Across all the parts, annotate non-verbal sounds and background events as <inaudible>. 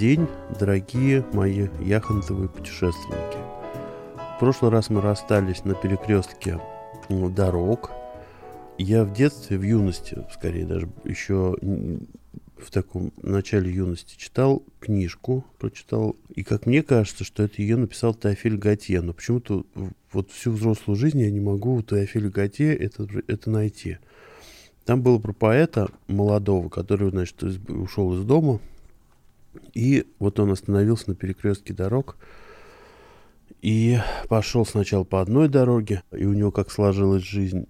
день, дорогие мои яхонтовые путешественники. В прошлый раз мы расстались на перекрестке м, дорог. Я в детстве, в юности, скорее даже еще в таком начале юности читал книжку, прочитал. И как мне кажется, что это ее написал Теофиль Готье. Но почему-то вот всю взрослую жизнь я не могу у Теофиля Готье это, это найти. Там было про поэта молодого, который, значит, ушел из дома, и вот он остановился на перекрестке дорог и пошел сначала по одной дороге, и у него как сложилась жизнь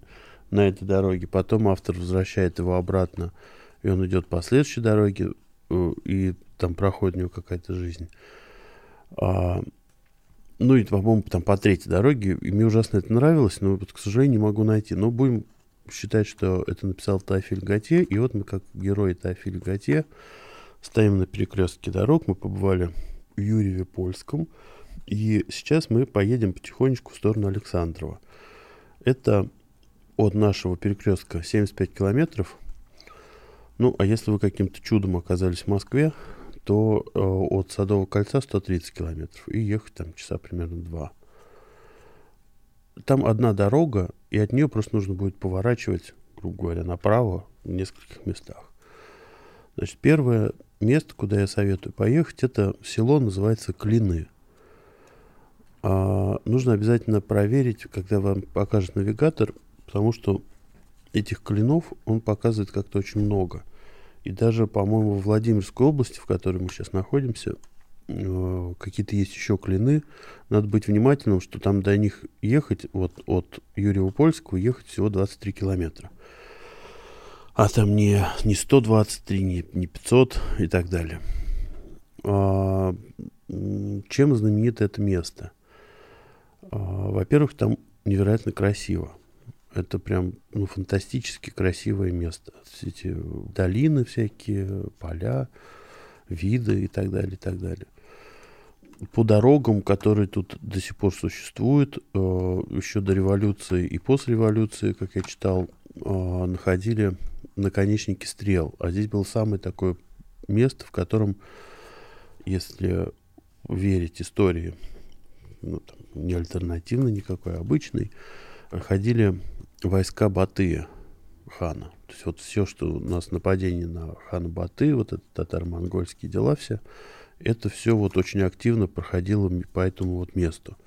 на этой дороге. Потом автор возвращает его обратно, и он идет по следующей дороге, э, и там проходит у него какая-то жизнь. А, ну и, по-моему, там по третьей дороге, и мне ужасно это нравилось, но вот, к сожалению, не могу найти. Но будем считать, что это написал Теофиль Готье, и вот мы как герои Теофиля Готье Стоим на перекрестке дорог, мы побывали в Юрьеве Польском, и сейчас мы поедем потихонечку в сторону Александрова. Это от нашего перекрестка 75 километров. Ну, а если вы каким-то чудом оказались в Москве, то э, от Садового кольца 130 километров, и ехать там часа примерно два. Там одна дорога, и от нее просто нужно будет поворачивать, грубо говоря, направо в нескольких местах. Значит, первое место, куда я советую поехать, это село называется Клины. А, нужно обязательно проверить, когда вам покажет навигатор, потому что этих клинов он показывает как-то очень много. И даже, по-моему, в Владимирской области, в которой мы сейчас находимся, э, какие-то есть еще клины. Надо быть внимательным, что там до них ехать, вот от Юрьева Польского ехать всего 23 километра. А там не, не 123, не, не 500 и так далее. А, чем знаменито это место? А, во-первых, там невероятно красиво. Это прям ну, фантастически красивое место. Все эти долины всякие, поля, виды и так далее, и так далее. По дорогам, которые тут до сих пор существуют, э, еще до революции и после революции, как я читал, э, находили наконечники стрел. А здесь было самое такое место, в котором, если верить истории, ну, там, не альтернативной никакой, а обычной, ходили войска Батыя хана. То есть вот все, что у нас нападение на хана Баты, вот это татаро-монгольские дела все, это все вот очень активно проходило по этому вот месту.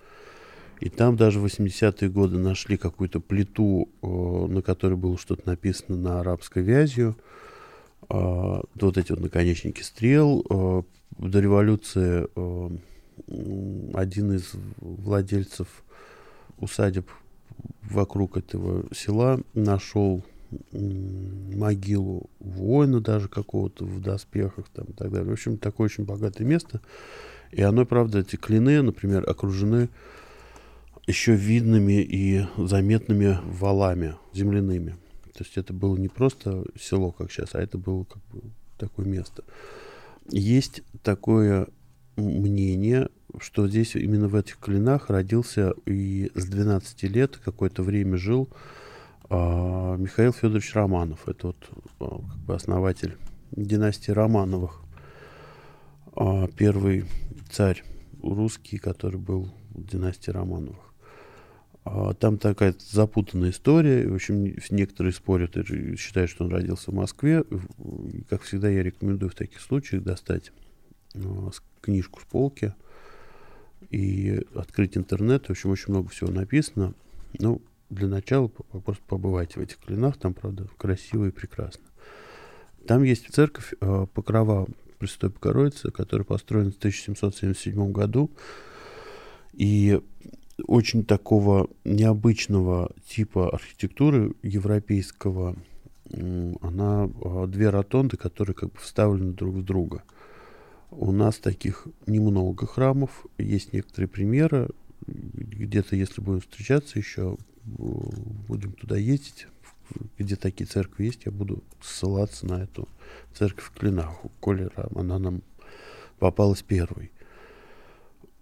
И там даже в 80-е годы нашли какую-то плиту, э, на которой было что-то написано на арабской вязью. А, вот эти вот наконечники стрел. Э, До революции э, один из владельцев усадеб вокруг этого села нашел могилу воина даже какого-то в доспехах там и так далее. В общем, такое очень богатое место. И оно, правда, эти клины, например, окружены еще видными и заметными валами земляными. То есть это было не просто село, как сейчас, а это было как бы такое место. Есть такое мнение, что здесь именно в этих клинах родился и с 12 лет какое-то время жил а, Михаил Федорович Романов. Это вот а, как бы основатель династии Романовых. А, первый царь русский, который был в династии Романовых. А, Там такая запутанная история. В общем, некоторые спорят и считают, что он родился в Москве. Как всегда, я рекомендую в таких случаях достать а, книжку с полки и открыть интернет. В общем, очень много всего написано. Ну, для начала просто побывайте в этих клинах. Там, правда, красиво и прекрасно. Там есть церковь э, Покрова Престой Богородицы, которая построена в 1777 году. И очень такого необычного типа архитектуры европейского она а, две ротонды, которые как бы вставлены друг в друга. У нас таких немного храмов, есть некоторые примеры. Где-то, если будем встречаться еще, будем туда ездить, где такие церкви есть, я буду ссылаться на эту церковь в Клинах. У Колера она нам попалась первой.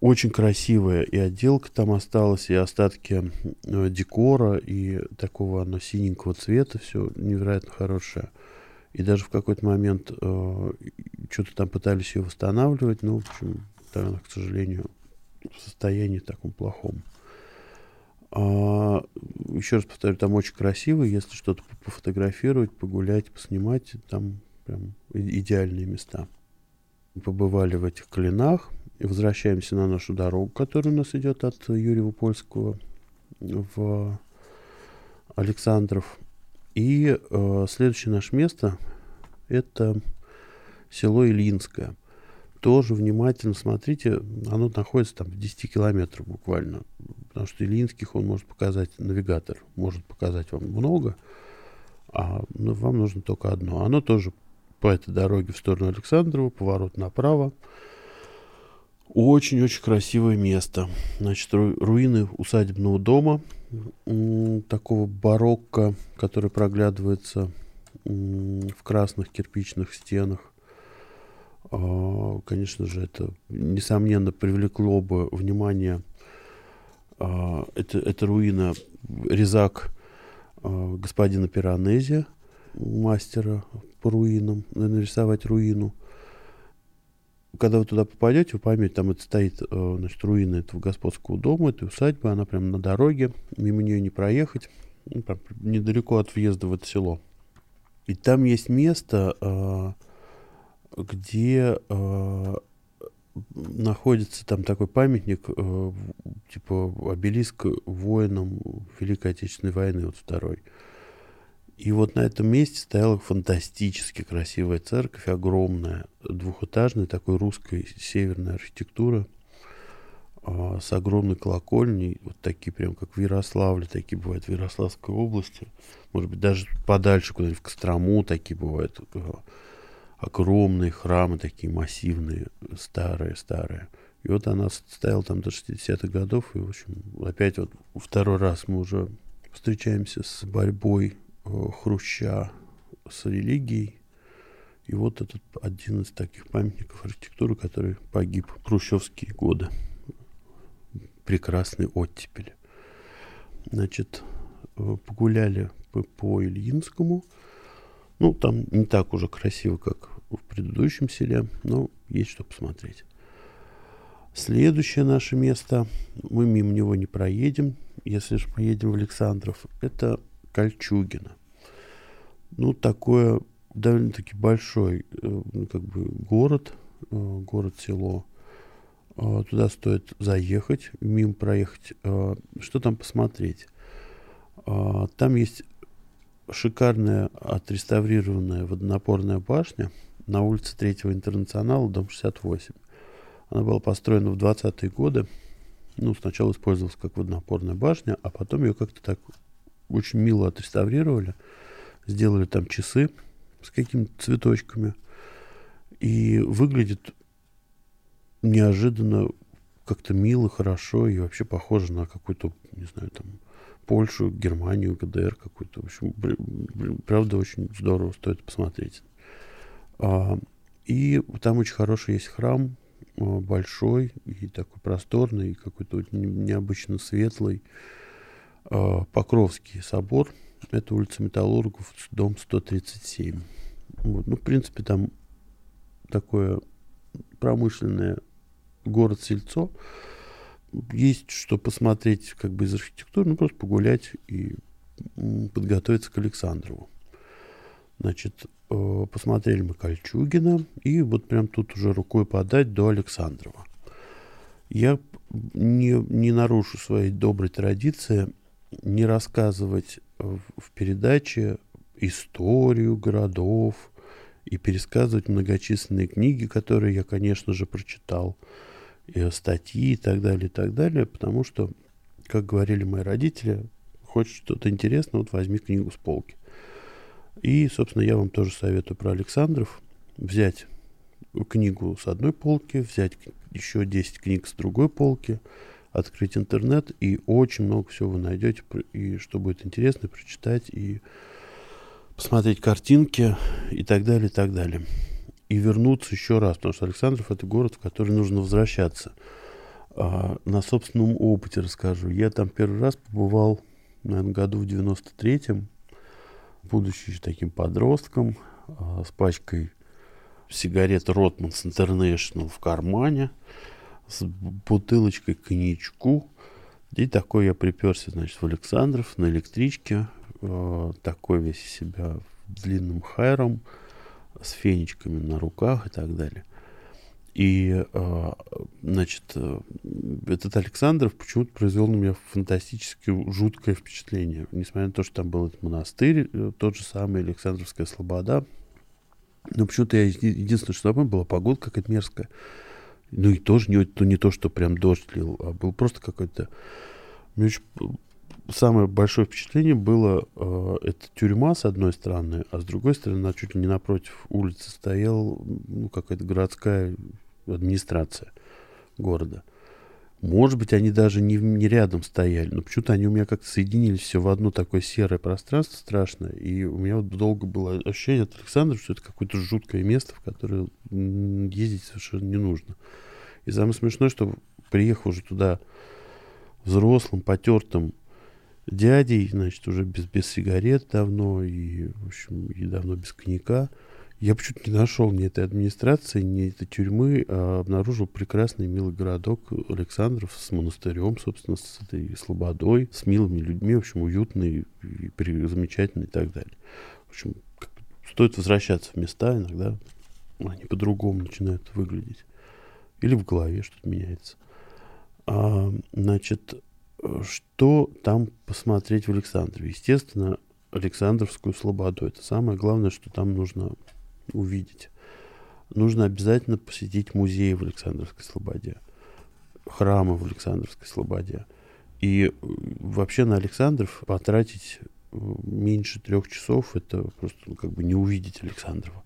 Очень красивая и отделка там осталась, и остатки э, декора, и такого оно синенького цвета, все невероятно хорошее. И даже в какой-то момент э, что-то там пытались ее восстанавливать, но, в общем, она, к сожалению, в состоянии таком плохом. А, еще раз повторю, там очень красиво, если что-то пофотографировать, погулять, поснимать, там прям идеальные места. Побывали в этих клинах, и возвращаемся на нашу дорогу, которая у нас идет от Юрьева Польского в Александров. И э, следующее наше место это село Ильинское. Тоже внимательно смотрите, оно находится там в 10 километрах буквально. Потому что Ильинских он может показать, навигатор может показать вам много, а ну, вам нужно только одно. Оно тоже по этой дороге в сторону Александрова, поворот направо. Очень-очень красивое место. Значит, ру- руины усадебного дома, такого барокко, который проглядывается в красных кирпичных стенах. А, конечно же, это, несомненно, привлекло бы внимание. А, это, это руина резак а, господина Пиранези, мастера по руинам, нарисовать руину когда вы туда попадете, вы поймете, там это стоит, э, значит, руины этого господского дома, этой усадьбы, она прямо на дороге, мимо нее не проехать, ну, недалеко от въезда в это село. И там есть место, э, где э, находится там такой памятник, типа обелиск воинам Великой Отечественной войны, вот второй. И вот на этом месте стояла фантастически красивая церковь, огромная, двухэтажная, такой русской северной архитектуры, а, с огромной колокольней, вот такие прям как в Ярославле, такие бывают в Ярославской области, может быть, даже подальше куда-нибудь в Кострому такие бывают, а, огромные храмы, такие массивные, старые-старые. И вот она стояла там до 60-х годов, и, в общем, опять вот второй раз мы уже встречаемся с борьбой Хруща с религией. И вот этот один из таких памятников архитектуры, который погиб в хрущевские годы. Прекрасный оттепель. Значит, э, погуляли по, по Ильинскому. Ну, там не так уже красиво, как в предыдущем селе, но есть что посмотреть. Следующее наше место, мы мимо него не проедем, если же поедем в Александров, это Кольчугино. Ну, такое довольно-таки большой э, ну, как бы город, э, город-село. Э, туда стоит заехать, мимо проехать. Что там посмотреть? Там есть шикарная отреставрированная водонапорная башня на улице Третьего Интернационала, дом 68. Она была построена в 20-е годы. Ну, сначала использовалась как водонапорная башня, а потом ее как-то так очень мило отреставрировали, сделали там часы с какими-то цветочками. И выглядит неожиданно как-то мило, хорошо и вообще похоже на какую-то, не знаю, там, Польшу, Германию, ГДР какую-то. В общем, правда, очень здорово, стоит посмотреть. А, и там очень хороший есть храм, а, большой и такой просторный, и какой-то необычно светлый. А, Покровский собор. Это улица Металлургов, дом 137. Вот. Ну, в принципе, там такое промышленное город-сельцо. Есть что посмотреть как бы из архитектуры, ну, просто погулять и подготовиться к Александрову. Значит, э, посмотрели мы Кольчугина, и вот прям тут уже рукой подать до Александрова. Я не, не нарушу своей доброй традиции не рассказывать в передаче историю городов и пересказывать многочисленные книги, которые я, конечно же, прочитал, и статьи и так далее, и так далее, потому что, как говорили мои родители, хочешь что-то интересное, вот возьми книгу с полки. И, собственно, я вам тоже советую про Александров взять книгу с одной полки, взять еще 10 книг с другой полки, открыть интернет, и очень много всего вы найдете, и что будет интересно, прочитать, и посмотреть картинки, и так далее, и так далее. И вернуться еще раз, потому что Александров – это город, в который нужно возвращаться. А, на собственном опыте расскажу. Я там первый раз побывал, наверное, году в 93-м, будучи таким подростком, а, с пачкой сигарет Ротманс Интернешнл в кармане, с бутылочкой коньячку. И такой я приперся, значит, в Александров на электричке, э, такой весь из себя длинным хайром, с фенечками на руках и так далее. И, э, значит, э, этот Александров почему-то произвел на меня фантастически жуткое впечатление. Несмотря на то, что там был этот монастырь, э, тот же самый Александровская Слобода, но почему-то я единственное, что помню, была погода какая-то мерзкая. Ну и тоже не, то, не то, что прям дождь лил, а был просто какой-то... Мне очень... Самое большое впечатление было, э, это тюрьма с одной стороны, а с другой стороны, чуть ли не напротив улицы стоял ну, какая-то городская администрация города. Может быть, они даже не, не рядом стояли, но почему-то они у меня как-то соединились все в одно такое серое пространство страшное. И у меня вот долго было ощущение от Александра, что это какое-то жуткое место, в которое ездить совершенно не нужно. И самое смешное, что приехал уже туда взрослым, потертым дядей, значит, уже без, без сигарет давно и, в общем, и давно без коньяка – я почему-то не нашел ни этой администрации, ни этой тюрьмы, а обнаружил прекрасный милый городок Александров с монастырем, собственно, с этой слободой, с милыми людьми, в общем, уютный, и замечательный и так далее. В общем, стоит возвращаться в места иногда, они по-другому начинают выглядеть. Или в голове что-то меняется. А, значит, что там посмотреть в Александрове? Естественно, Александровскую слободу. Это самое главное, что там нужно увидеть. Нужно обязательно посетить музей в Александровской Слободе, храмы в Александровской Слободе. И э, вообще на Александров потратить э, меньше трех часов, это просто ну, как бы не увидеть Александрова.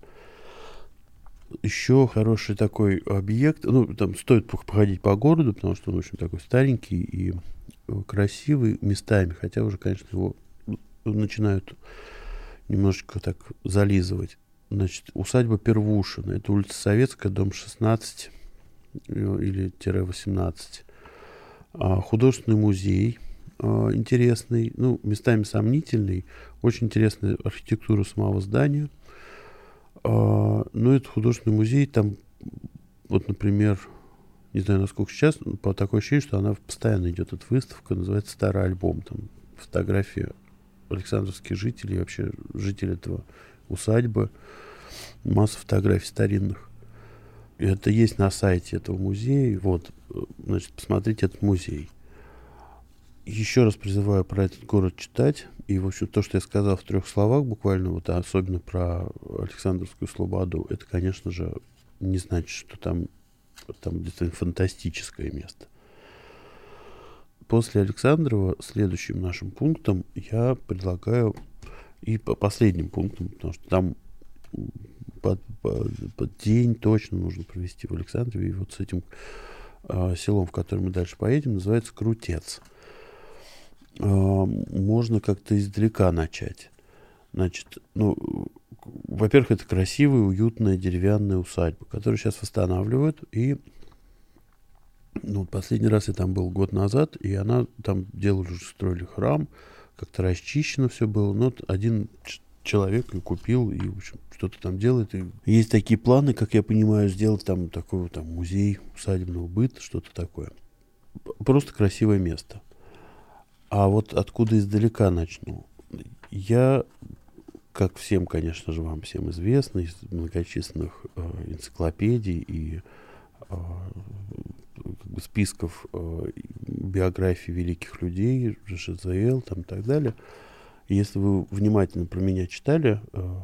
Еще хороший такой объект, ну, там стоит походить по городу, потому что он очень такой старенький и э, красивый местами, хотя уже, конечно, его начинают немножечко так зализывать. Значит, усадьба Первушина. Это улица Советская, дом 16 э, или тире 18. А, художественный музей а, интересный, ну, местами сомнительный. Очень интересная архитектура самого здания. А, ну, это художественный музей, там, вот, например, не знаю, насколько сейчас, но по такое ощущение, что она постоянно идет эта выставка, называется «Старый альбом». Там фотографии Александровских жителей, вообще жителей этого усадьбы, масса фотографий старинных. Это есть на сайте этого музея. Вот, значит, посмотрите этот музей. Еще раз призываю про этот город читать. И, в общем, то, что я сказал в трех словах буквально, вот, особенно про Александровскую Слободу, это, конечно же, не значит, что там, там действительно фантастическое место. После Александрова следующим нашим пунктом я предлагаю и по последним пунктам, потому что там под, под, под день точно нужно провести в Александрове. И вот с этим э, селом, в которое мы дальше поедем, называется Крутец. Э, можно как-то издалека начать. Значит, ну, во-первых, это красивая, уютная деревянная усадьба, которую сейчас восстанавливают. И ну, последний раз я там был год назад, и она там делали строили храм, как-то расчищено все было. Но вот один человек и купил, и, в общем, что-то там делает. И есть такие планы, как я понимаю, сделать там такой там музей усадебного быта, что-то такое. Просто красивое место. А вот откуда издалека начну? Я, как всем, конечно же, вам всем известно, из многочисленных э, энциклопедий и э, как бы списков э, биографий великих людей, ЖЖЗЛ там и так далее. если вы внимательно про меня читали, э,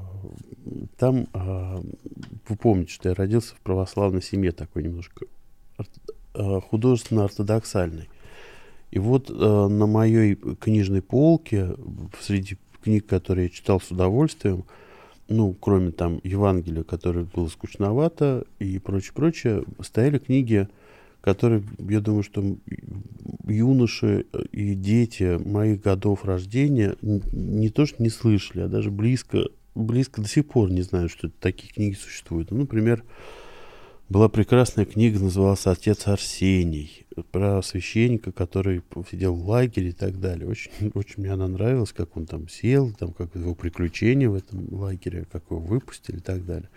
там э, вы помните, что я родился в православной семье такой немножко э, художественно-ортодоксальной. И вот э, на моей книжной полке среди книг, которые я читал с удовольствием, ну, кроме там Евангелия, которое было скучновато и прочее, прочее, стояли книги, которые, я думаю, что юноши и дети моих годов рождения не то что не слышали, а даже близко, близко до сих пор не знают, что такие книги существуют. Ну, например, была прекрасная книга, называлась «Отец Арсений», про священника, который сидел в лагере и так далее. Очень, <laughs> очень мне она нравилась, как он там сел, там, как его приключения в этом лагере, как его выпустили и так далее.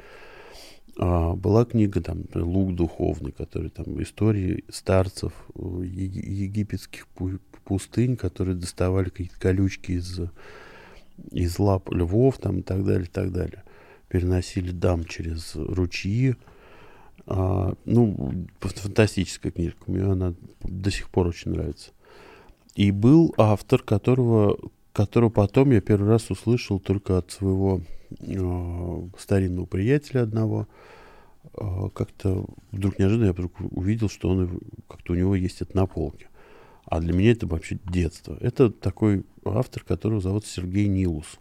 А, была книга там «Лук духовный», который там истории старцев египетских пустынь, которые доставали какие-то колючки из, из лап львов там и так далее, и так далее. Переносили дам через ручьи. А, ну, фантастическая книжка. Мне она до сих пор очень нравится. И был автор, которого, которого потом я первый раз услышал только от своего э, старинного приятеля одного. Э, как-то вдруг неожиданно я вдруг увидел, что он как-то у него есть это на полке. А для меня это вообще детство. Это такой автор, которого зовут Сергей Нилус.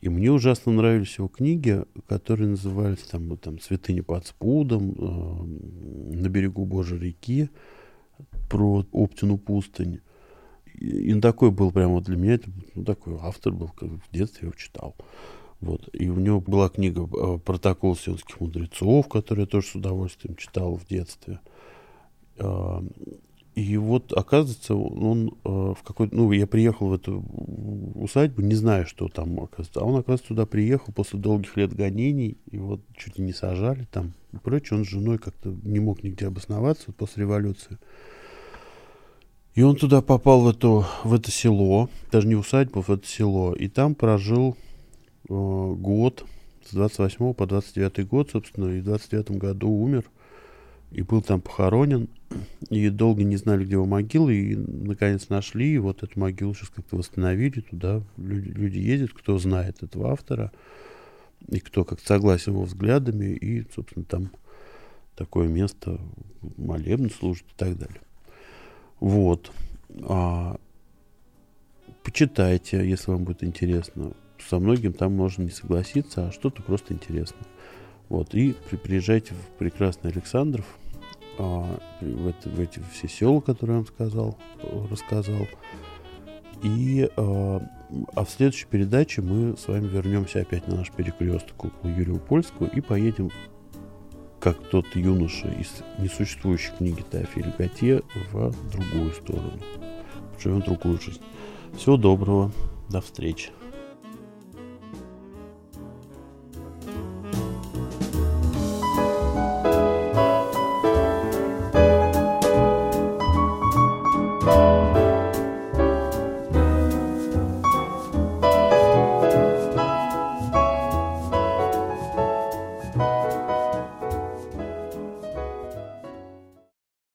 И мне ужасно нравились его книги, которые назывались там, там «Святыня под спудом», э, «На берегу Божьей реки», про Оптину пустынь. И, такой был прямо для меня, это ну, такой автор был, как в детстве я его читал. Вот. И у него была книга э, «Протокол сионских мудрецов», которую я тоже с удовольствием читал в детстве. И вот, оказывается, он э, в какой-то... Ну, я приехал в эту усадьбу, не знаю, что там, оказывается. А он, оказывается, туда приехал после долгих лет гонений, и вот чуть не сажали там и прочее. Он с женой как-то не мог нигде обосноваться вот после революции. И он туда попал, в, эту, в это село, даже не в усадьбу, в это село. И там прожил год, с 28 по 29 год, собственно, и в 29 году умер и был там похоронен, и долго не знали, где его могила, и наконец нашли, и вот эту могилу сейчас как-то восстановили, туда люди, люди ездят, кто знает этого автора, и кто как согласен его взглядами, и, собственно, там такое место, молебно служит и так далее. Вот. А, почитайте, если вам будет интересно. Со многим там можно не согласиться, а что-то просто интересно. Вот. И при, приезжайте в прекрасный Александров, а, в, это, в эти все села, которые я вам сказал, рассказал. И а, а в следующей передаче мы с вами вернемся опять на наш перекресток около Юрия Польского и поедем, как тот юноша из несуществующей книги Теофиля Готье, в другую сторону. Живем другую жизнь. Всего доброго. До встречи.